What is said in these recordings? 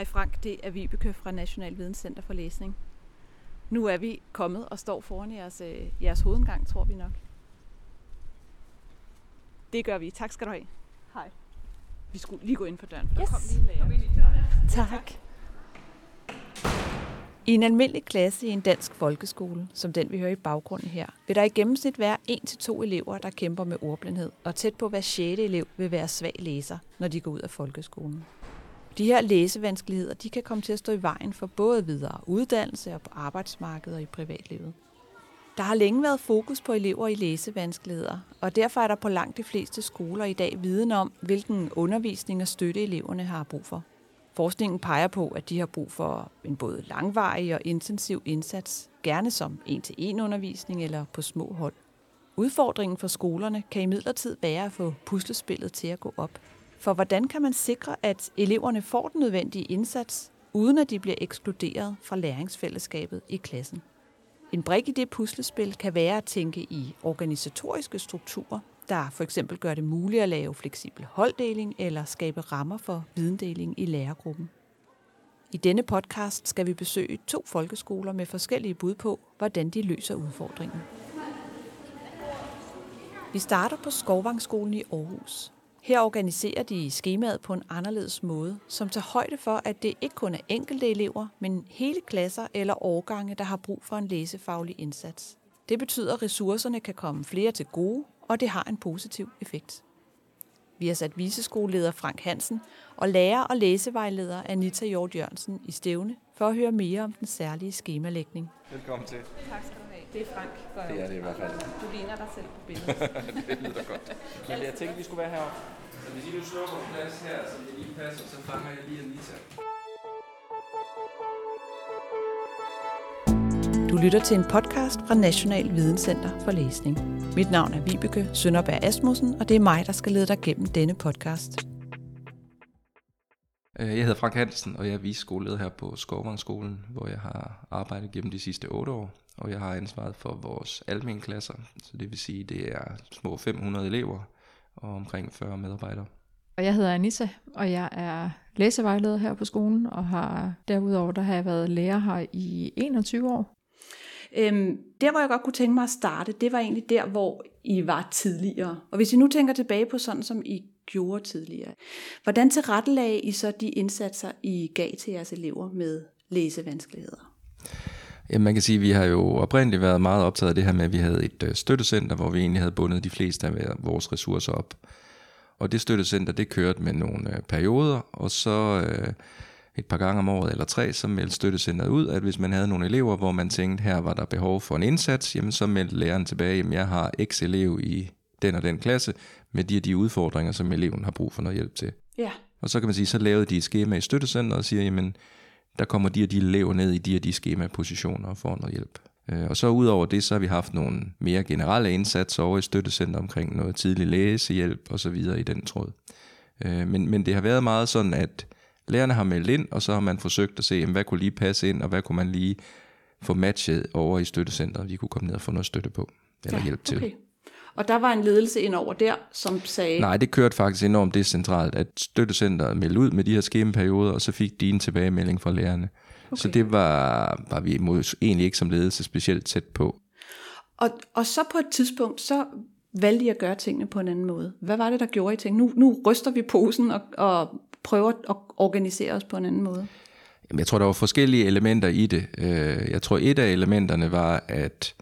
Hej Frank, det er Vibeke fra National Videnscenter for Læsning. Nu er vi kommet og står foran jeres, øh, jeres hovedgang, tror vi nok. Det gør vi. Tak skal du have. Hej. Vi skulle lige gå ind for døren, for yes. der kom lige en lærer. Tak. I en almindelig klasse i en dansk folkeskole, som den vi hører i baggrunden her, vil der i gennemsnit være 1-2 elever, der kæmper med ordblindhed, og tæt på hver 6. elev vil være svag læser, når de går ud af folkeskolen. De her læsevanskeligheder de kan komme til at stå i vejen for både videre uddannelse og på arbejdsmarkedet og i privatlivet. Der har længe været fokus på elever i læsevanskeligheder, og derfor er der på langt de fleste skoler i dag viden om, hvilken undervisning og støtte eleverne har brug for. Forskningen peger på, at de har brug for en både langvarig og intensiv indsats, gerne som en-til-en undervisning eller på små hold. Udfordringen for skolerne kan imidlertid være at få puslespillet til at gå op. For hvordan kan man sikre, at eleverne får den nødvendige indsats, uden at de bliver ekskluderet fra læringsfællesskabet i klassen? En brik i det puslespil kan være at tænke i organisatoriske strukturer, der for eksempel gør det muligt at lave fleksibel holddeling eller skabe rammer for videndeling i lærergruppen. I denne podcast skal vi besøge to folkeskoler med forskellige bud på, hvordan de løser udfordringen. Vi starter på Skovvangskolen i Aarhus. Her organiserer de skemaet på en anderledes måde, som tager højde for, at det ikke kun er enkelte elever, men hele klasser eller årgange, der har brug for en læsefaglig indsats. Det betyder, at ressourcerne kan komme flere til gode, og det har en positiv effekt. Vi har sat viseskoleleder Frank Hansen og lærer- og læsevejleder Anita Hjort Jørgensen i stævne for at høre mere om den særlige skemalægning. Velkommen til. Tak skal du have. Det er Frank. For Det er det i hvert fald. Du ligner dig selv på billedet. det lyder godt. Men jeg tænkte, vi skulle være heroppe. Så hvis I nu slår på plads her, så det lige passer, så fanger jeg lige Anita. Du lytter til en podcast fra National Videnscenter for Læsning. Mit navn er Vibeke Sønderberg Asmussen, og det er mig, der skal lede dig gennem denne podcast. Øh, Jeg hedder Frank Hansen, og jeg er viceskoleleder her på Skovvangskolen, hvor jeg har arbejdet gennem de sidste otte år. Og jeg har ansvaret for vores almindelige klasser, så det vil sige, det er små 500 elever og omkring 40 medarbejdere. Og jeg hedder Anissa, og jeg er læsevejleder her på skolen, og har derudover der har jeg været lærer her i 21 år. Øhm, der, hvor jeg godt kunne tænke mig at starte, det var egentlig der, hvor I var tidligere. Og hvis I nu tænker tilbage på sådan, som I gjorde tidligere, hvordan tilrettelagde I så de indsatser, I gav til jeres elever med læsevanskeligheder? Ja, man kan sige, at vi har jo oprindeligt været meget optaget af det her med, at vi havde et øh, støttecenter, hvor vi egentlig havde bundet de fleste af vores ressourcer op. Og det støttecenter, det kørte med nogle øh, perioder, og så øh, et par gange om året eller tre, så meldte støttecenteret ud, at hvis man havde nogle elever, hvor man tænkte, her var der behov for en indsats, jamen så meldte læreren tilbage, jamen jeg har x elev i den og den klasse, med de og de udfordringer, som eleven har brug for noget hjælp til. Ja. Og så kan man sige, så lavede de et schema i støttecenteret og siger, jamen der kommer de og de elever ned i de og de skemapositioner og får noget hjælp. Øh, Og så udover det, så har vi haft nogle mere generelle indsatser over i støttecenter omkring noget tidlig læsehjælp og så videre i den tråd. Øh, Men, men det har været meget sådan, at lærerne har meldt ind, og så har man forsøgt at se, jamen, hvad kunne lige passe ind, og hvad kunne man lige få matchet over i støttecenteret, vi kunne komme ned og få noget støtte på, eller ja, hjælp til. Okay. Og der var en ledelse ind over der, som sagde, Nej, det kørte faktisk enormt decentralt, at støttecenteret meldte ud med de her skemaperioder, og så fik de en tilbagemelding fra lærerne. Okay. Så det var, var vi mod- egentlig ikke som ledelse specielt tæt på. og, og så på et tidspunkt, så valgte I at gøre tingene på en anden måde. Hvad var det, der gjorde I tænkte, nu, nu ryster vi posen og, og prøver at organisere os på en anden måde? Jamen, jeg tror, der var forskellige elementer i det. Øh, Jeg tror, et af elementerne var, at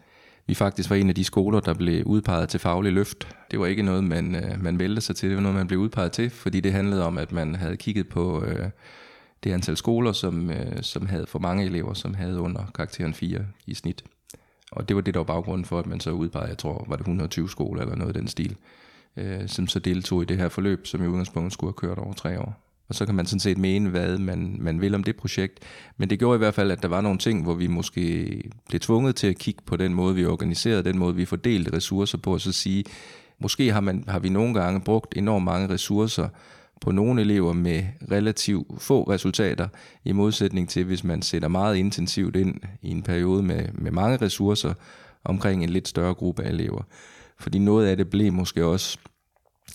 vi faktisk var en af de skoler, der blev udpeget til faglig løft. Det var ikke noget, man, øh, man vælte sig til, det var noget, man blev udpeget til, fordi det handlede om, at man havde kigget på øh, det antal skoler, som, øh, som havde for mange elever, som havde under karakteren 4 i snit. Og det var det, der var baggrunden for, at man så udpegede, jeg tror, var det 120 skoler eller noget i den stil, øh, som så deltog i det her forløb, som i udgangspunktet skulle have kørt over tre år. Og så kan man sådan set mene, hvad man, man vil om det projekt. Men det gjorde i hvert fald, at der var nogle ting, hvor vi måske blev tvunget til at kigge på den måde, vi organiserede, den måde, vi fordelte ressourcer på, og så sige, måske har, man, har vi nogle gange brugt enormt mange ressourcer på nogle elever med relativt få resultater, i modsætning til, hvis man sætter meget intensivt ind i en periode med, med mange ressourcer omkring en lidt større gruppe af elever. Fordi noget af det blev måske også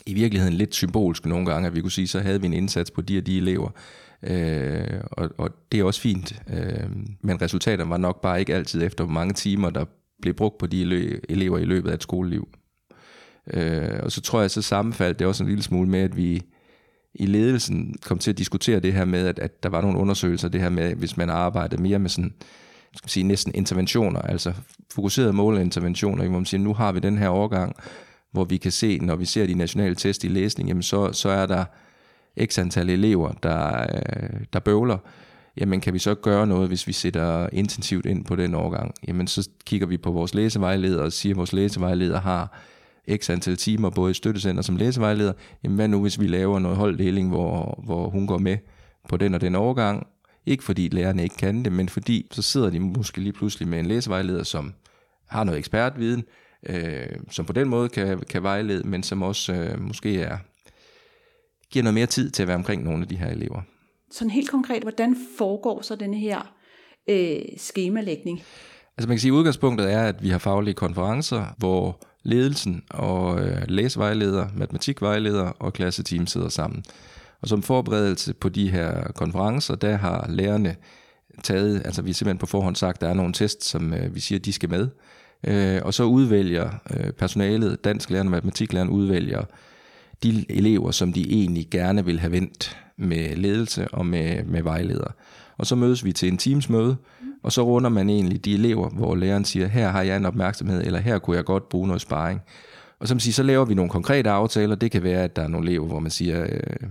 i virkeligheden lidt symbolsk nogle gange, at vi kunne sige, så havde vi en indsats på de og de elever, Øh, og, og det er også fint, øh, men resultaterne var nok bare ikke altid efter mange timer, der blev brugt på de elever i løbet af et skoleliv. Øh, og så tror jeg, så sammenfaldt det også en lille smule med, at vi i ledelsen kom til at diskutere det her med, at, at der var nogle undersøgelser, det her med, hvis man arbejdede mere med sådan, skal sige, næsten interventioner, altså fokuserede målinterventioner, hvor man siger, nu har vi den her overgang, hvor vi kan se, når vi ser de nationale test i læsning, jamen så, så er der x antal elever, der, øh, der bøvler, jamen kan vi så gøre noget, hvis vi sætter intensivt ind på den overgang? Jamen så kigger vi på vores læsevejleder og siger, at vores læsevejleder har x antal timer, både i støttecenter som læsevejleder. Jamen hvad nu, hvis vi laver noget holddeling, hvor, hvor hun går med på den og den overgang? Ikke fordi lærerne ikke kan det, men fordi så sidder de måske lige pludselig med en læsevejleder, som har noget ekspertviden, øh, som på den måde kan, kan vejlede, men som også øh, måske er, giver noget mere tid til at være omkring nogle af de her elever. Sådan helt konkret, hvordan foregår så denne her øh, skemalægning? Altså man kan sige, at udgangspunktet er, at vi har faglige konferencer, hvor ledelsen og øh, læsevejleder, matematikvejleder og klasseteam sidder sammen. Og som forberedelse på de her konferencer, der har lærerne taget, altså vi har simpelthen på forhånd sagt, at der er nogle tests, som øh, vi siger, de skal med. Øh, og så udvælger øh, personalet, dansk lærer og matematiklærerne udvælger de elever, som de egentlig gerne vil have vendt med ledelse og med, med vejleder. Og så mødes vi til en teamsmøde, og så runder man egentlig de elever, hvor læreren siger, her har jeg en opmærksomhed, eller her kunne jeg godt bruge noget sparring. Og som siger, så laver vi nogle konkrete aftaler. Det kan være, at der er nogle elever, hvor man siger, øh,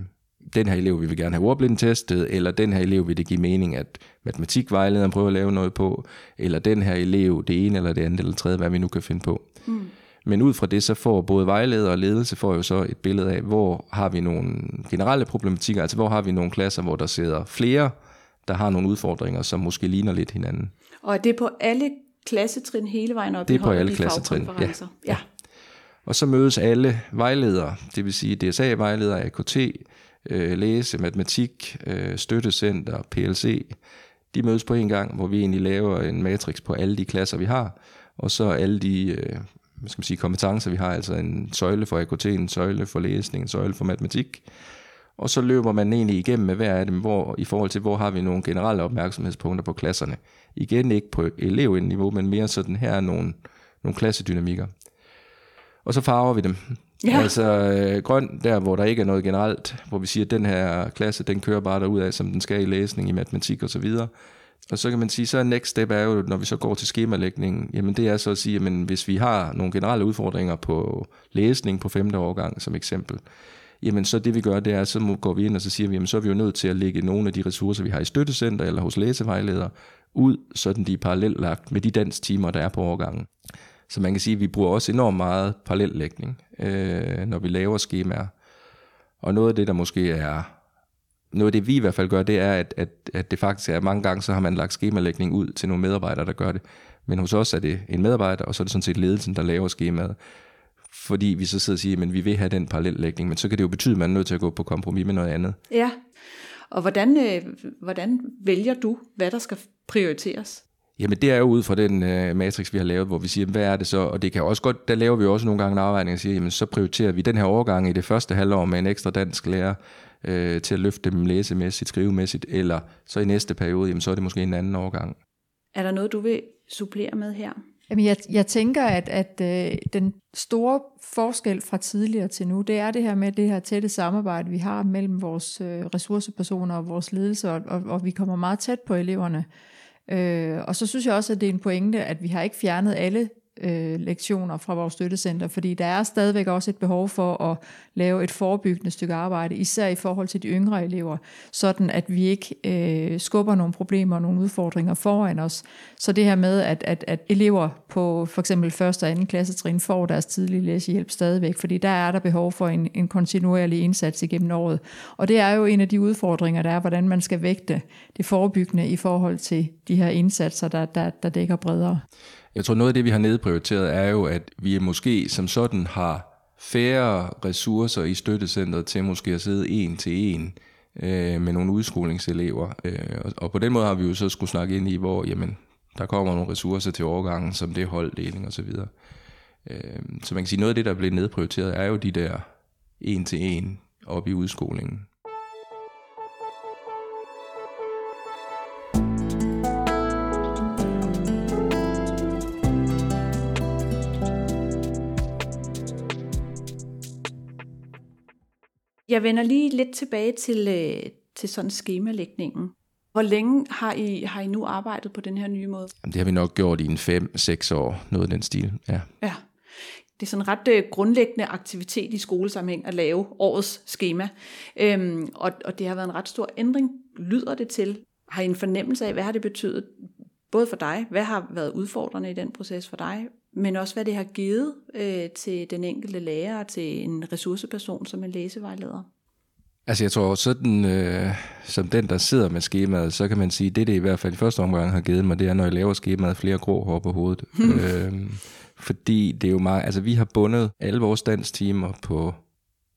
den her elev vil vi gerne have ordblindtestet, eller den her elev vil det give mening, at matematikvejlederen prøver at lave noget på, eller den her elev, det ene eller det andet eller det tredje, hvad vi nu kan finde på. Mm. Men ud fra det, så får både vejleder og ledelse får jo så et billede af, hvor har vi nogle generelle problematikker, altså hvor har vi nogle klasser, hvor der sidder flere, der har nogle udfordringer, som måske ligner lidt hinanden. Og er det på alle klassetrin hele vejen op det er på alle klassetrin, ja. ja. Og så mødes alle vejledere, det vil sige DSA-vejledere, AKT, øh, læse, matematik, øh, støttecenter, PLC. De mødes på en gang, hvor vi egentlig laver en matrix på alle de klasser, vi har, og så alle de øh, hvad skal man sige, kompetencer, vi har, altså en søjle for AKT, en søjle for læsning, en søjle for matematik, og så løber man egentlig igennem med hver af dem, hvor, i forhold til, hvor har vi nogle generelle opmærksomhedspunkter på klasserne. Igen ikke på elevniveau, men mere sådan her nogle, nogle klassedynamikker. Og så farver vi dem. Ja. Altså øh, grøn, der hvor der ikke er noget generelt, hvor vi siger, at den her klasse, den kører bare derud af, som den skal i læsning, i matematik og så videre. Og så kan man sige, så next step er jo, når vi så går til skemalægningen, jamen det er så at sige, at hvis vi har nogle generelle udfordringer på læsning på femte årgang som eksempel, jamen så det vi gør, det er, så går vi ind og så siger vi, jamen så er vi jo nødt til at lægge nogle af de ressourcer, vi har i støttecenter eller hos læsevejledere, ud, sådan de er parallelt lagt med de danstimer, der er på årgangen. Så man kan sige, at vi bruger også enormt meget parallellægning, øh, når vi laver skemaer. Og noget af det, der måske er, noget af det vi i hvert fald gør, det er, at, at, at det faktisk er, mange gange så har man lagt skemalægning ud til nogle medarbejdere, der gør det. Men hos os er det en medarbejder, og så er det sådan set ledelsen, der laver skemaet fordi vi så sidder og siger, at vi vil have den parallellægning, men så kan det jo betyde, at man er nødt til at gå på kompromis med noget andet. Ja, og hvordan, øh, hvordan vælger du, hvad der skal prioriteres? Jamen det er jo ud fra den øh, matrix, vi har lavet, hvor vi siger, hvad er det så? Og det kan også godt, der laver vi også nogle gange en afvejning og siger, jamen så prioriterer vi den her overgang i det første halvår med en ekstra dansk lærer øh, til at løfte dem læsemæssigt, skrivemæssigt, eller så i næste periode, jamen så er det måske en anden overgang. Er der noget, du vil supplere med her? Jamen jeg, jeg tænker, at, at øh, den store forskel fra tidligere til nu, det er det her med det her tætte samarbejde, vi har mellem vores øh, ressourcepersoner og vores ledelse, og, og, og vi kommer meget tæt på eleverne. Øh, Øh, og så synes jeg også, at det er en pointe, at vi har ikke fjernet alle øh, lektioner fra vores støttecenter, fordi der er stadigvæk også et behov for at lave et forebyggende stykke arbejde, især i forhold til de yngre elever, sådan at vi ikke øh, skubber nogle problemer og nogle udfordringer foran os. Så det her med, at, at, at elever på for eksempel første og anden klassetrin får deres tidlige læsehjælp stadigvæk, fordi der er der behov for en, en kontinuerlig indsats igennem året. Og det er jo en af de udfordringer, der er, hvordan man skal vægte det forebyggende i forhold til de her indsatser, der, der, der dækker bredere. Jeg tror, noget af det, vi har nedprioriteret, er jo, at vi måske som sådan har færre ressourcer i støttecentret til måske at sidde en til en øh, med nogle udskolingselever. Øh, og, og på den måde har vi jo så skulle snakke ind i, hvor jamen, der kommer nogle ressourcer til overgangen, som det holddeling osv. Øh, så man kan sige, noget af det, der er blevet nedprioriteret, er jo de der en til en op i udskolingen. Jeg vender lige lidt tilbage til, øh, til sådan skemalægningen. Hvor længe har I, har I nu arbejdet på den her nye måde? Jamen, det har vi nok gjort i en 5-6 år, noget af den stil. Ja. Ja. Det er sådan en ret øh, grundlæggende aktivitet i skolesammenhæng at lave årets schema. Øhm, og, og det har været en ret stor ændring, lyder det til. Har I en fornemmelse af, hvad har det betydet både for dig, hvad har været udfordrende i den proces for dig, men også hvad det har givet øh, til den enkelte lærer og til en ressourceperson som en læsevejleder? Altså jeg tror, sådan øh, som den, der sidder med skemaet, så kan man sige, det det i hvert fald i første omgang har givet mig, det er, når jeg laver skemaet, flere grå hår på hovedet. øh, fordi det er jo meget, altså vi har bundet alle vores danstimer på,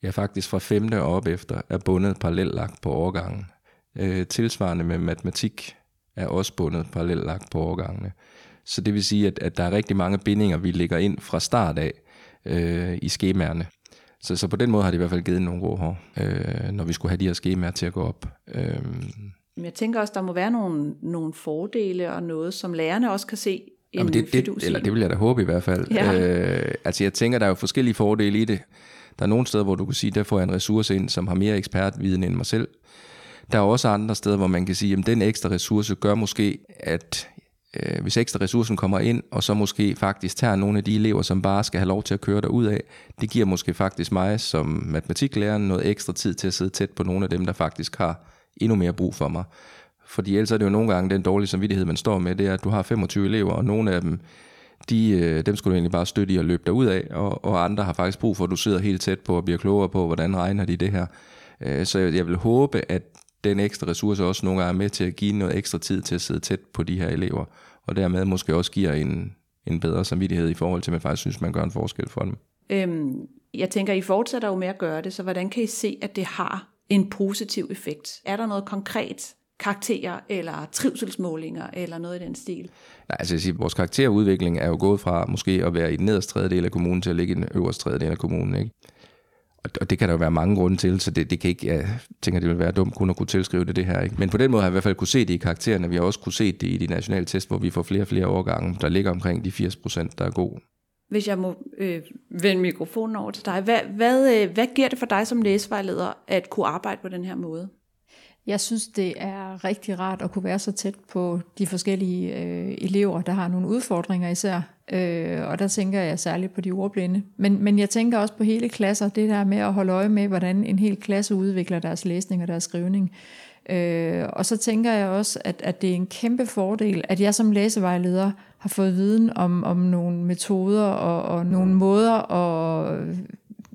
ja faktisk fra femte og op efter, er bundet parallellagt på overgangen. Øh, tilsvarende med matematik er også bundet parallellagt på overgangene. Så det vil sige, at, at der er rigtig mange bindinger, vi lægger ind fra start af øh, i skemaerne. Så, så på den måde har det i hvert fald givet nogle råd øh, når vi skulle have de her skemaer til at gå op. Øh. Men jeg tænker også, der må være nogle, nogle fordele og noget, som lærerne også kan se Jamen det, det, eller det vil jeg da håbe i hvert fald. Ja. Øh, altså jeg tænker, der er jo forskellige fordele i det. Der er nogle steder, hvor du kan sige, der får jeg en ressource ind, som har mere ekspertviden end mig selv. Der er også andre steder, hvor man kan sige, at den ekstra ressource gør måske, at øh, hvis ekstra ressourcen kommer ind, og så måske faktisk tager nogle af de elever, som bare skal have lov til at køre der ud af, det giver måske faktisk mig som matematiklærer noget ekstra tid til at sidde tæt på nogle af dem, der faktisk har endnu mere brug for mig. Fordi ellers er det jo nogle gange den dårlige samvittighed, man står med, det er, at du har 25 elever, og nogle af dem, de, øh, dem skulle du egentlig bare støtte i at løbe derud af, og, og andre har faktisk brug for, at du sidder helt tæt på og bliver klogere på, hvordan regner de det her. Øh, så jeg vil håbe, at den ekstra ressource også nogle gange er med til at give noget ekstra tid til at sidde tæt på de her elever, og dermed måske også giver en, en bedre samvittighed i forhold til, at man faktisk synes, man gør en forskel for dem. Øhm, jeg tænker, I fortsætter jo med at gøre det, så hvordan kan I se, at det har en positiv effekt? Er der noget konkret, karakterer eller trivselsmålinger eller noget i den stil? Nej, altså jeg siger, vores karakterudvikling er jo gået fra måske at være i den nederste tredjedel af kommunen til at ligge i den øverste tredjedel af kommunen. Ikke? Og det kan der jo være mange grunde til, så det, det kan ikke, jeg tænker, det vil være dumt kun at kunne tilskrive det det her. Ikke? Men på den måde har vi i hvert fald kunne se det i karaktererne. Vi har også kunne se det i de nationale test, hvor vi får flere og flere overgange, der ligger omkring de 80 procent, der er gode. Hvis jeg må øh, vende mikrofonen over til dig, hvad, hvad, øh, hvad giver det for dig som læsevejleder at kunne arbejde på den her måde? Jeg synes, det er rigtig rart at kunne være så tæt på de forskellige øh, elever, der har nogle udfordringer især. Øh, og der tænker jeg særligt på de ordblinde. Men, men jeg tænker også på hele klasser, det der med at holde øje med, hvordan en hel klasse udvikler deres læsning og deres skrivning. Øh, og så tænker jeg også, at, at det er en kæmpe fordel, at jeg som læsevejleder har fået viden om, om nogle metoder og, og nogle måder at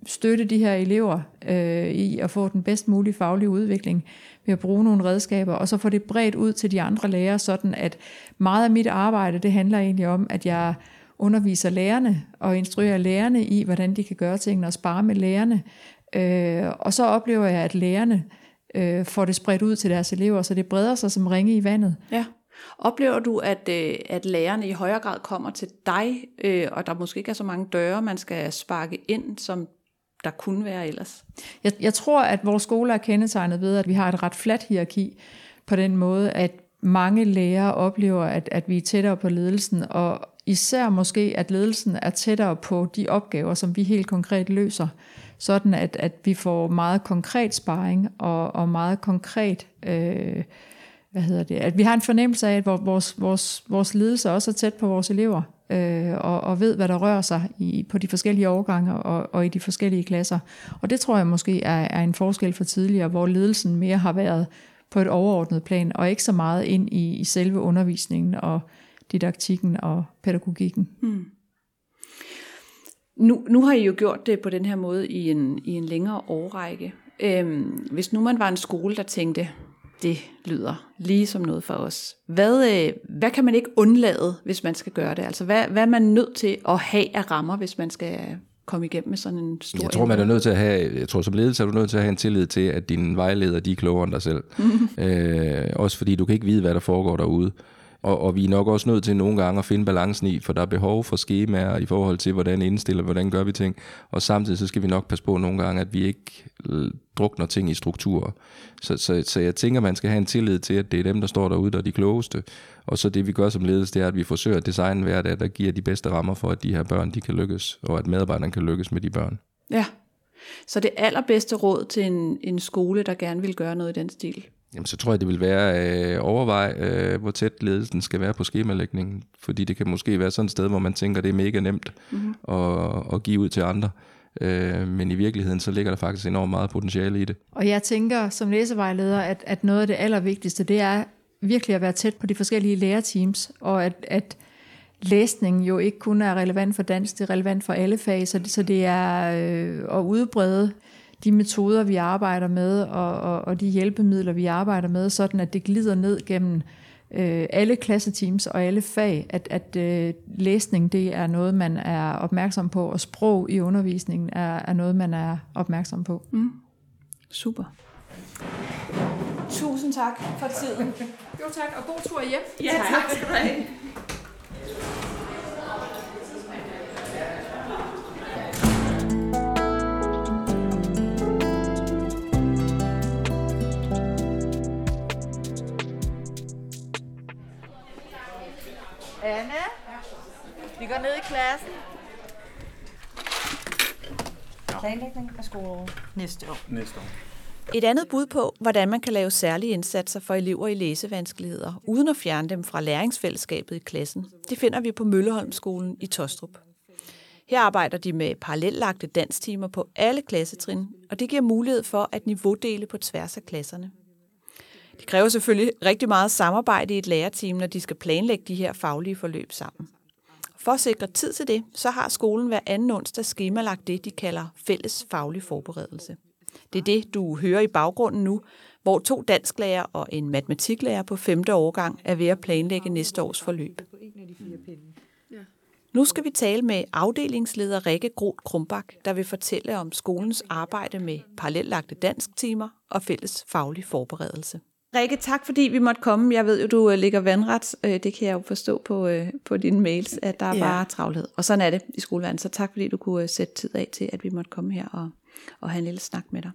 støtte de her elever øh, i at få den bedst mulige faglige udvikling ved at bruge nogle redskaber, og så få det bredt ud til de andre lærere, sådan at meget af mit arbejde, det handler egentlig om, at jeg underviser lærerne og instruerer lærerne i, hvordan de kan gøre tingene og spare med lærerne. Øh, og så oplever jeg, at lærerne øh, får det spredt ud til deres elever, så det breder sig som ringe i vandet. Ja. Oplever du, at, øh, at lærerne i højere grad kommer til dig, øh, og der måske ikke er så mange døre, man skal sparke ind, som der kunne være ellers? Jeg, jeg tror, at vores skole er kendetegnet ved, at vi har et ret fladt hierarki på den måde, at mange lærere oplever, at, at vi er tættere på ledelsen, og især måske, at ledelsen er tættere på de opgaver, som vi helt konkret løser, sådan at, at vi får meget konkret sparring og, og meget konkret, øh, hvad hedder det, at vi har en fornemmelse af, at vores, vores, vores ledelse også er tæt på vores elever, øh, og, og ved, hvad der rører sig i, på de forskellige årgange og, og i de forskellige klasser. Og det tror jeg måske er, er en forskel fra tidligere, hvor ledelsen mere har været på et overordnet plan, og ikke så meget ind i, i selve undervisningen og didaktikken og pædagogikken. Hmm. Nu, nu har I jo gjort det på den her måde i en, i en længere årrække. Øhm, hvis nu man var en skole, der tænkte, det lyder lige som noget for os. Hvad, øh, hvad kan man ikke undlade, hvis man skal gøre det? Altså, hvad, hvad er man nødt til at have af rammer, hvis man skal komme igennem med sådan en stor Jeg tror, man er nødt til at have, jeg tror som ledelse er du nødt til at have en tillid til, at dine vejledere, de er klogere end dig selv. øh, også fordi du kan ikke vide, hvad der foregår derude. Og, og vi er nok også nødt til nogle gange at finde balancen i, for der er behov for skemaer i forhold til, hvordan indstiller, hvordan gør vi ting. Og samtidig så skal vi nok passe på nogle gange, at vi ikke øh, drukner ting i strukturer. Så, så, så jeg tænker, man skal have en tillid til, at det er dem, der står derude, der er de klogeste. Og så det vi gør som ledelse, det er, at vi forsøger at designe hver dag, der giver de bedste rammer for, at de her børn de kan lykkes, og at medarbejderne kan lykkes med de børn. Ja, Så det allerbedste råd til en, en skole, der gerne vil gøre noget i den stil? Jamen, så tror jeg, det vil være øh, overvej, øh, hvor tæt ledelsen skal være på skemalægningen. Fordi det kan måske være sådan et sted, hvor man tænker, det er mega nemt mm-hmm. at, at give ud til andre. Øh, men i virkeligheden, så ligger der faktisk enormt meget potentiale i det. Og jeg tænker som læsevejleder, at, at noget af det allervigtigste, det er virkelig at være tæt på de forskellige lærerteams, og at, at læsning jo ikke kun er relevant for dansk, det er relevant for alle fag, så det, så det er øh, at udbrede de metoder, vi arbejder med, og, og, og de hjælpemidler, vi arbejder med, sådan at det glider ned gennem øh, alle klasseteams og alle fag, at, at øh, læsning det er noget, man er opmærksom på, og sprog i undervisningen er, er noget, man er opmærksom på. Mm. Super. Tusind tak for tiden. jo tak, og god tur hjem. Ja, tak. tak skal du have. Anne, vi går ned i klassen. Planlægning af skoleåret næste år. Næste år. Et andet bud på, hvordan man kan lave særlige indsatser for elever i læsevanskeligheder, uden at fjerne dem fra læringsfællesskabet i klassen, det finder vi på Mølleholmskolen i Tostrup. Her arbejder de med parallellagte danstimer på alle klassetrin, og det giver mulighed for at niveaudele på tværs af klasserne. Det kræver selvfølgelig rigtig meget samarbejde i et lærerteam, når de skal planlægge de her faglige forløb sammen. For at sikre tid til det, så har skolen hver anden onsdag skemalagt det, de kalder fælles faglig forberedelse. Det er det, du hører i baggrunden nu, hvor to dansklærer og en matematiklærer på femte årgang er ved at planlægge næste års forløb. Nu skal vi tale med afdelingsleder Rikke Groth Krumbak, der vil fortælle om skolens arbejde med parallellagte dansktimer og fælles faglig forberedelse. Rikke, tak fordi vi måtte komme. Jeg ved jo, du øh, ligger vandret. Øh, det kan jeg jo forstå på, øh, på dine mails, at der er ja. bare travlhed. Og sådan er det i skoleverden. Så tak fordi du kunne sætte tid af til, at vi måtte komme her og, og have en lille snak med dig.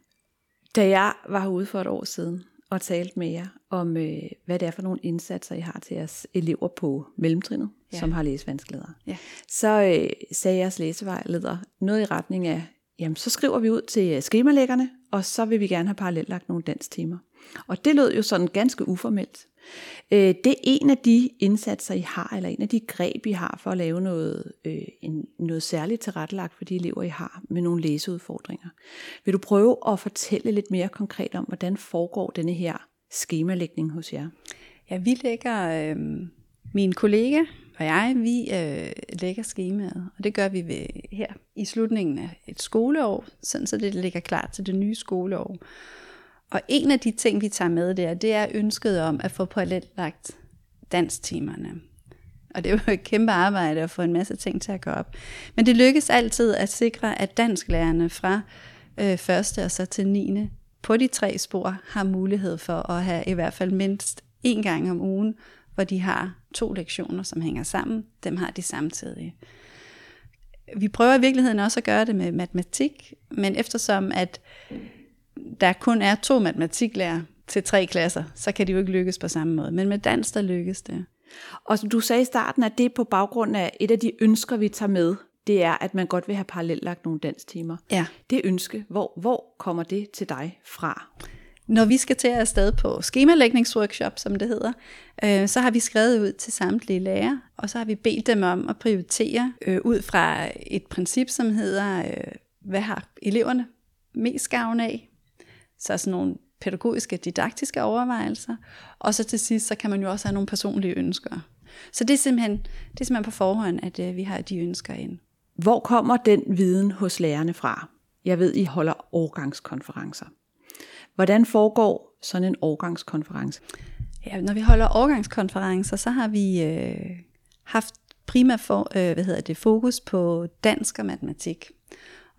Da jeg var herude for et år siden og talte med jer om, hvad det er for nogle indsatser, I har til jeres elever på mellemtrinnet, ja. som har læsevanskeligheder, ja. så øh, sagde jeres læsevejleder noget i retning af, jamen så skriver vi ud til skemalæggerne, og så vil vi gerne have parallellagt nogle danstimer. Og det lød jo sådan ganske uformelt. Øh, det er en af de indsatser, I har, eller en af de greb, I har for at lave noget, øh, en, noget særligt tilrettelagt for de elever, I har med nogle læseudfordringer. Vil du prøve at fortælle lidt mere konkret om, hvordan foregår denne her skemalægning hos jer? Ja, vi lægger, øh, min kollega og jeg, vi øh, lægger skemaet, og det gør vi ved, her i slutningen af et skoleår, sådan så det ligger klar til det nye skoleår. Og en af de ting, vi tager med der, det er ønsket om at få parallellagt danstimerne. Og det er jo et kæmpe arbejde at få en masse ting til at gå op. Men det lykkes altid at sikre, at dansklærerne fra øh, første og så til 9. på de tre spor har mulighed for at have i hvert fald mindst en gang om ugen, hvor de har to lektioner, som hænger sammen. Dem har de samtidig. Vi prøver i virkeligheden også at gøre det med matematik, men eftersom at der kun er to matematiklærer til tre klasser, så kan de jo ikke lykkes på samme måde. Men med dans, der lykkes det. Og som du sagde i starten, at det er på baggrund af et af de ønsker, vi tager med, det er, at man godt vil have parallellagt nogle danstimer. Ja. Det ønske, hvor, hvor kommer det til dig fra? Når vi skal til at afsted på skemalægningsworkshop, som det hedder, øh, så har vi skrevet ud til samtlige lærere, og så har vi bedt dem om at prioritere øh, ud fra et princip, som hedder, øh, hvad har eleverne mest gavn af? Så sådan nogle pædagogiske, didaktiske overvejelser. Og så til sidst, så kan man jo også have nogle personlige ønsker. Så det er simpelthen, det er simpelthen på forhånd, at øh, vi har de ønsker ind. Hvor kommer den viden hos lærerne fra? Jeg ved, I holder årgangskonferencer. Hvordan foregår sådan en årgangskonference? Ja, når vi holder årgangskonferencer, så har vi øh, haft primært for, øh, hvad hedder det, fokus på dansk og matematik.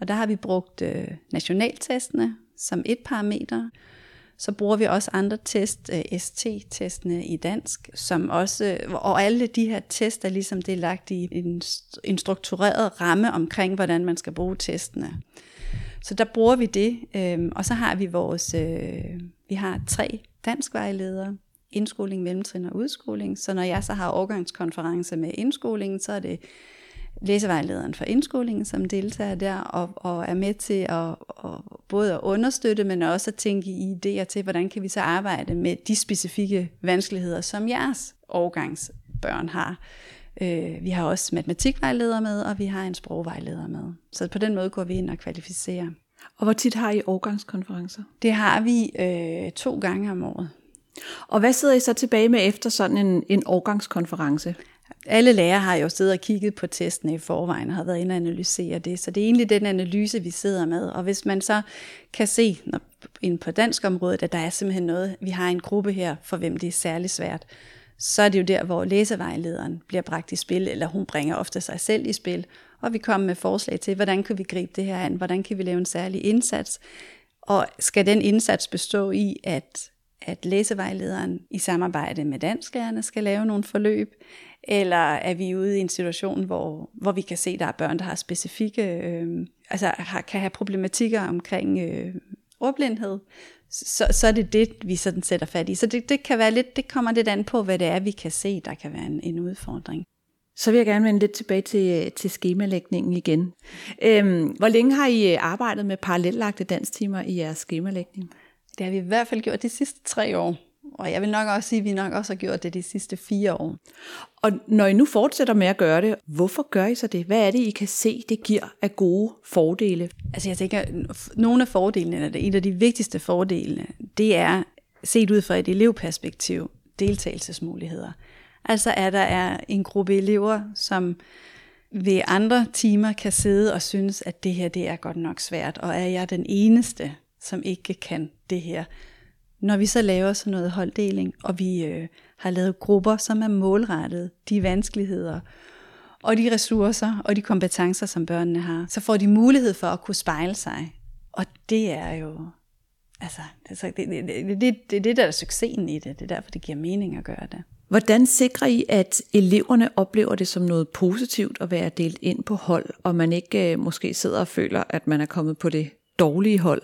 Og der har vi brugt øh, nationaltestene som et parameter. Så bruger vi også andre test, øh, ST-testene i dansk, som også, og alle de her test er ligesom det er lagt i en, en struktureret ramme omkring, hvordan man skal bruge testene. Så der bruger vi det, øh, og så har vi vores, øh, vi har tre danskvejledere, indskoling, mellemtrin og udskoling. Så når jeg så har overgangskonference med indskolingen, så er det læsevejlederen for indskolingen, som deltager der, og, og er med til at, at både at understøtte, men også at tænke i idéer til, hvordan kan vi så arbejde med de specifikke vanskeligheder, som jeres årgangsbørn har. Øh, vi har også matematikvejledere med, og vi har en sprogvejleder med. Så på den måde går vi ind og kvalificerer. Og hvor tit har I årgangskonferencer? Det har vi øh, to gange om året. Og hvad sidder I så tilbage med efter sådan en, en årgangskonference? Alle lærere har jo siddet og kigget på testene i forvejen og har været inde og analysere det. Så det er egentlig den analyse, vi sidder med. Og hvis man så kan se når, ind på dansk område, at der er simpelthen noget, vi har en gruppe her, for hvem det er særlig svært, så er det jo der, hvor læsevejlederen bliver bragt i spil, eller hun bringer ofte sig selv i spil, og vi kommer med forslag til, hvordan kan vi gribe det her an, hvordan kan vi lave en særlig indsats, og skal den indsats bestå i, at, at læsevejlederen i samarbejde med dansklærerne skal lave nogle forløb, eller er vi ude i en situation, hvor, hvor vi kan se, at der er børn, der har specifikke, øh, altså har, kan have problematikker omkring øh, ordblindhed, så, så er det det, vi sådan sætter fat i. Så det, det, kan være lidt, det kommer lidt an på, hvad det er, vi kan se, der kan være en, en udfordring. Så vil jeg gerne vende lidt tilbage til, til skemalægningen igen. Øhm, hvor længe har I øh, arbejdet med parallellagte danstimer i jeres skemalægning? Det har vi i hvert fald gjort de sidste tre år. Og jeg vil nok også sige, at vi nok også har gjort det de sidste fire år. Og når I nu fortsætter med at gøre det, hvorfor gør I så det? Hvad er det, I kan se, det giver af gode fordele? Altså jeg tænker, nogle af fordelene, eller en af de vigtigste fordele, det er set ud fra et elevperspektiv, deltagelsesmuligheder. Altså at der er en gruppe elever, som ved andre timer kan sidde og synes, at det her det er godt nok svært, og er jeg den eneste, som ikke kan det her. Når vi så laver sådan noget holddeling, og vi øh, har lavet grupper, som er målrettet de vanskeligheder, og de ressourcer og de kompetencer, som børnene har, så får de mulighed for at kunne spejle sig. Og det er jo, altså, det, det, det, det, det, det der er succesen i det. Det er derfor, det giver mening at gøre det. Hvordan sikrer I, at eleverne oplever det som noget positivt at være delt ind på hold, og man ikke øh, måske sidder og føler, at man er kommet på det dårlige hold?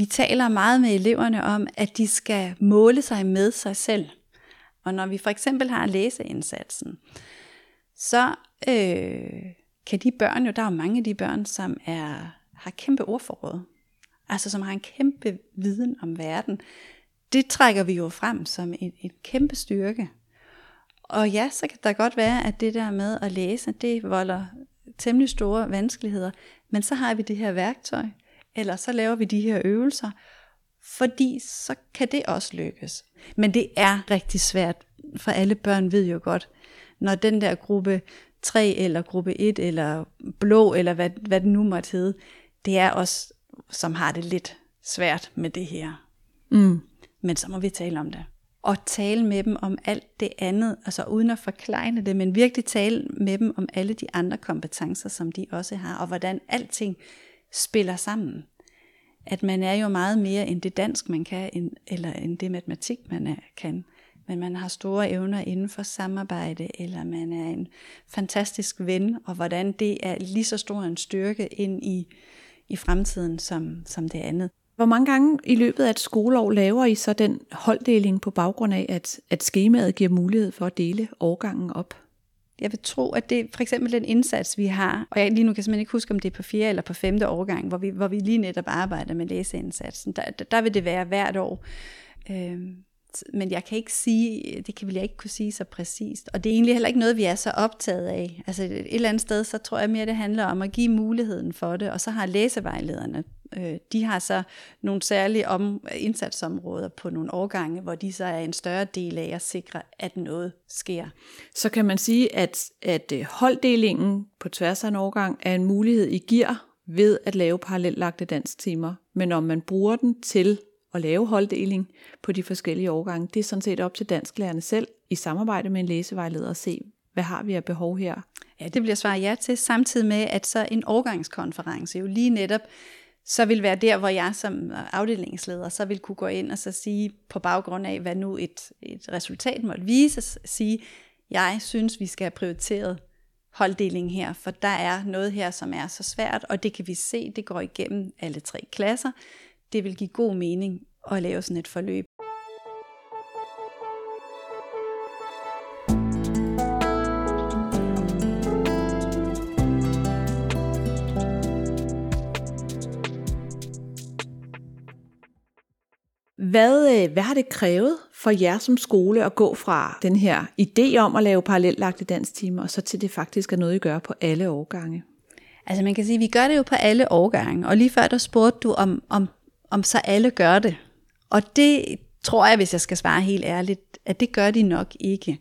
Vi taler meget med eleverne om, at de skal måle sig med sig selv. Og når vi for eksempel har læseindsatsen, så øh, kan de børn jo, der er jo mange af de børn, som er, har kæmpe ordforråd. Altså som har en kæmpe viden om verden. Det trækker vi jo frem som en, en kæmpe styrke. Og ja, så kan der godt være, at det der med at læse, det volder temmelig store vanskeligheder. Men så har vi det her værktøj, eller så laver vi de her øvelser, fordi så kan det også lykkes. Men det er rigtig svært, for alle børn ved jo godt, når den der gruppe 3 eller gruppe 1 eller blå eller hvad, hvad det nu måtte hedde, det er os, som har det lidt svært med det her. Mm. Men så må vi tale om det og tale med dem om alt det andet, altså uden at forklejne det, men virkelig tale med dem om alle de andre kompetencer, som de også har, og hvordan alting spiller sammen. At man er jo meget mere end det dansk, man kan, end, eller end det matematik, man er, kan. Men man har store evner inden for samarbejde, eller man er en fantastisk ven, og hvordan det er lige så stor en styrke ind i, i fremtiden som, som det andet. Hvor mange gange i løbet af et skoleår laver I så den holddeling på baggrund af, at, at skemaet giver mulighed for at dele årgangen op? Jeg vil tro, at det for eksempel den indsats, vi har, og jeg lige nu kan simpelthen ikke huske, om det er på fjerde eller på femte årgang, hvor vi, hvor vi lige netop arbejder med læseindsatsen, der, der, vil det være hvert år. Øh, men jeg kan ikke sige, det kan vil jeg ikke kunne sige så præcist. Og det er egentlig heller ikke noget, vi er så optaget af. Altså et eller andet sted, så tror jeg mere, det handler om at give muligheden for det, og så har læsevejlederne Øh, de har så nogle særlige om, indsatsområder på nogle årgange, hvor de så er en større del af at sikre, at noget sker. Så kan man sige, at, at øh, holddelingen på tværs af en årgang er en mulighed, I giver ved at lave parallellagte danstimer. Men om man bruger den til at lave holddeling på de forskellige årgange, det er sådan set op til dansklærerne selv i samarbejde med en læsevejleder at se, hvad har vi af behov her? Ja, det bliver svaret ja til, samtidig med, at så en årgangskonference jo lige netop så vil være der, hvor jeg som afdelingsleder, så vil kunne gå ind og så sige, på baggrund af, hvad nu et, et resultat måtte vise, sige, jeg synes, vi skal have prioriteret holddeling her, for der er noget her, som er så svært, og det kan vi se, det går igennem alle tre klasser det vil give god mening at lave sådan et forløb. Hvad, øh, hvad har det krævet for jer som skole at gå fra den her idé om at lave parallellagte danstimer, og så til det faktisk er noget, I gør på alle årgange? Altså man kan sige, at vi gør det jo på alle årgange, og lige før der spurgte du, om, om om så alle gør det. Og det tror jeg, hvis jeg skal svare helt ærligt, at det gør de nok ikke.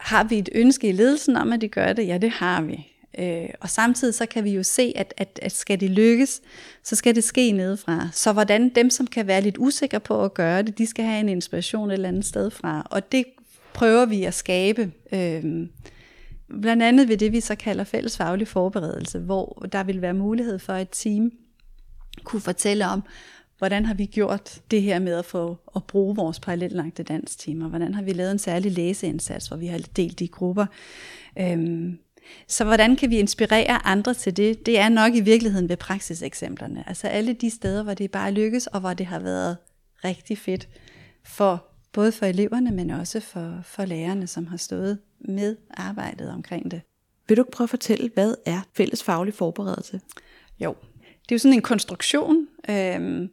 Har vi et ønske i ledelsen om, at de gør det? Ja, det har vi. Øh, og samtidig så kan vi jo se, at, at, at skal det lykkes, så skal det ske nedefra. Så hvordan dem, som kan være lidt usikre på at gøre det, de skal have en inspiration et eller andet sted fra. Og det prøver vi at skabe. Øh, blandt andet ved det, vi så kalder fælles faglig forberedelse, hvor der vil være mulighed for, at et team kunne fortælle om, hvordan har vi gjort det her med at få at bruge vores parallellagte danstimer? Hvordan har vi lavet en særlig læseindsats, hvor vi har delt de grupper? Øhm, så hvordan kan vi inspirere andre til det? Det er nok i virkeligheden ved praksiseksemplerne. Altså alle de steder, hvor det bare lykkes, og hvor det har været rigtig fedt for både for eleverne, men også for, for lærerne, som har stået med arbejdet omkring det. Vil du prøve at fortælle, hvad er fælles faglig forberedelse? Jo, det er jo sådan en konstruktion, øhm,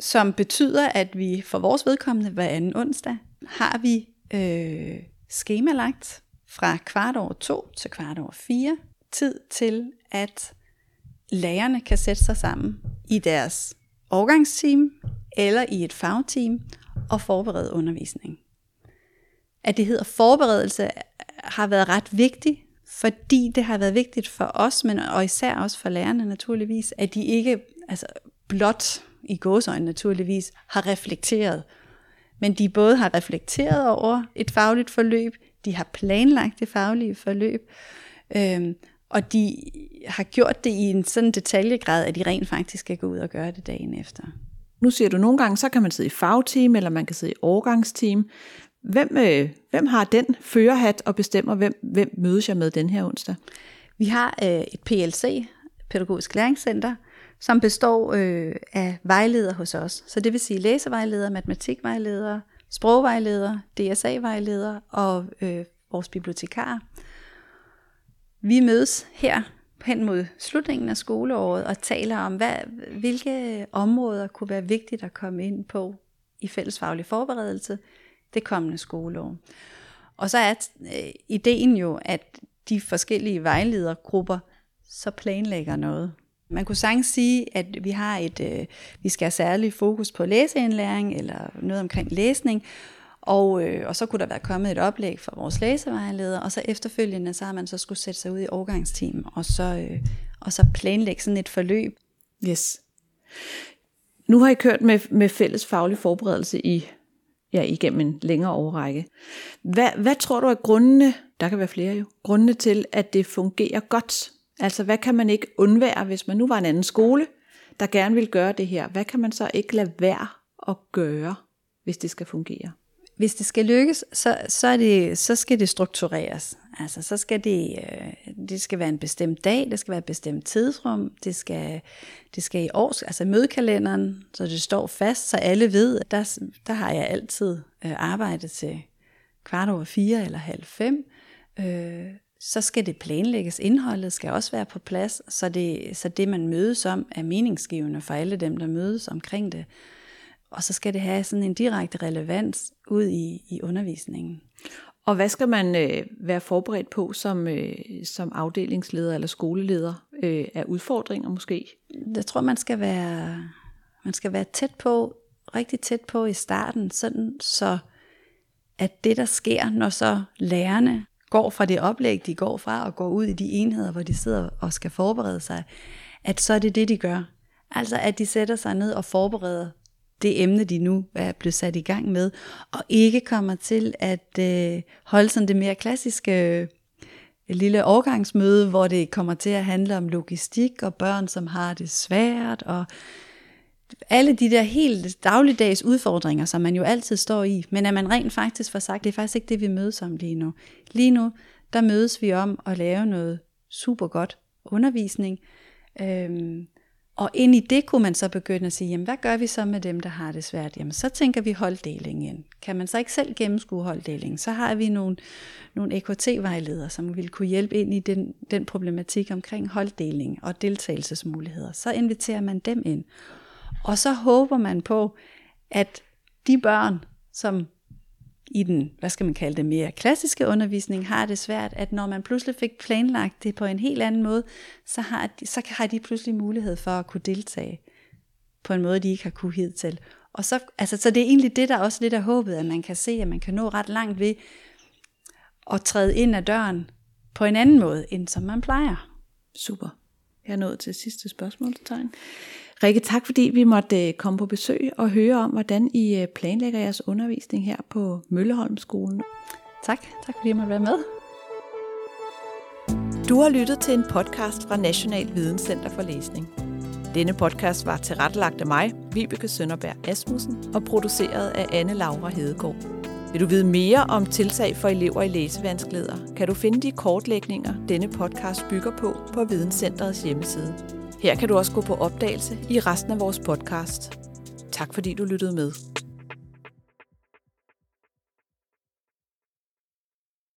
som betyder, at vi for vores vedkommende hver anden onsdag har vi øh, skemalagt fra kvart over to til kvart over fire tid til, at lærerne kan sætte sig sammen i deres overgangsteam eller i et fagteam og forberede undervisning. At det hedder forberedelse har været ret vigtigt, fordi det har været vigtigt for os, men og især også for lærerne naturligvis, at de ikke altså blot i gåsøjne naturligvis har reflekteret, men de både har reflekteret over et fagligt forløb, de har planlagt det faglige forløb, øhm, og de har gjort det i en sådan detaljegrad, at de rent faktisk skal gå ud og gøre det dagen efter. Nu siger du, nogle gange så kan man sidde i fagteam, eller man kan sidde i årgangsteam. Hvem, øh, hvem har den førerhat og bestemmer, hvem, hvem mødes jeg med den her onsdag? Vi har øh, et PLC, Pædagogisk Læringscenter, som består øh, af vejledere hos os. Så det vil sige læsevejledere, matematikvejledere, sprogvejledere, DSA-vejledere og øh, vores bibliotekarer. Vi mødes her hen mod slutningen af skoleåret og taler om, hvad, hvilke områder kunne være vigtigt at komme ind på i fællesfaglig forberedelse det kommende skoleår. Og så er øh, ideen jo, at de forskellige vejledergrupper så planlægger noget. Man kunne sagtens sige, at vi har et, øh, vi skal have særlig fokus på læseindlæring eller noget omkring læsning, og, øh, og så kunne der være kommet et oplæg fra vores læsevejleder, og så efterfølgende, så har man så skulle sætte sig ud i overgangsteam, og så, øh, og så planlægge sådan et forløb. Yes. Nu har I kørt med, med fælles faglig forberedelse i ja, igennem en længere overrække. Hvad, hvad tror du er grundene, der kan være flere jo, grundene til, at det fungerer godt? Altså, hvad kan man ikke undvære, hvis man nu var en anden skole, der gerne vil gøre det her? Hvad kan man så ikke lade være at gøre, hvis det skal fungere? Hvis det skal lykkes, så, så, er det, så skal det struktureres. Altså, så skal det, øh, det skal være en bestemt dag, det skal være et bestemt tidsrum, det skal, det skal i års, altså mødekalenderen, så det står fast, så alle ved, at der, der har jeg altid øh, arbejdet til kvart over fire eller halv fem. Øh, så skal det planlægges. Indholdet skal også være på plads, så det, så det man mødes om, er meningsgivende for alle dem, der mødes omkring det. Og så skal det have sådan en direkte relevans ud i, i undervisningen. Og hvad skal man øh, være forberedt på som, øh, som afdelingsleder eller skoleleder øh, af udfordringer måske? Jeg tror, man skal være, man skal være tæt på, rigtig tæt på i starten, sådan så at det, der sker, når så lærerne går fra det oplæg, de går fra, og går ud i de enheder, hvor de sidder og skal forberede sig, at så er det det, de gør. Altså at de sætter sig ned og forbereder det emne, de nu er blevet sat i gang med, og ikke kommer til at øh, holde sådan det mere klassiske øh, lille overgangsmøde, hvor det kommer til at handle om logistik og børn, som har det svært, og alle de der helt dagligdags udfordringer, som man jo altid står i, men at man rent faktisk får sagt, det er faktisk ikke det, vi mødes om lige nu. Lige nu, der mødes vi om at lave noget super godt undervisning, øhm, og ind i det kunne man så begynde at sige, jamen hvad gør vi så med dem, der har det svært? Jamen så tænker vi holddeling ind. Kan man så ikke selv gennemskue holddeling, så har vi nogle, nogle EKT-vejledere, som vil kunne hjælpe ind i den, den problematik omkring holddeling og deltagelsesmuligheder. Så inviterer man dem ind. Og så håber man på, at de børn, som i den, hvad skal man kalde det, mere klassiske undervisning, har det svært, at når man pludselig fik planlagt det på en helt anden måde, så har de, så har de pludselig mulighed for at kunne deltage på en måde, de ikke har kunne hidtil. Og så, altså, så det er egentlig det, der også lidt er håbet, at man kan se, at man kan nå ret langt ved at træde ind ad døren på en anden måde, end som man plejer. Super. Jeg er nået til sidste spørgsmålstegn. Rikke, tak fordi vi måtte øh, komme på besøg og høre om, hvordan I øh, planlægger jeres undervisning her på Mølleholmskolen. Tak. Tak fordi jeg måtte være med. Du har lyttet til en podcast fra National Videnscenter for Læsning. Denne podcast var tilrettelagt af mig, Vibeke Sønderberg Asmussen, og produceret af Anne Laura Hedegaard. Vil du vide mere om tiltag for elever i læsevanskeligheder, kan du finde de kortlægninger, denne podcast bygger på, på Videnscenterets hjemmeside. Her kan du også gå på opdagelse i resten af vores podcast. Tak fordi du lyttede med.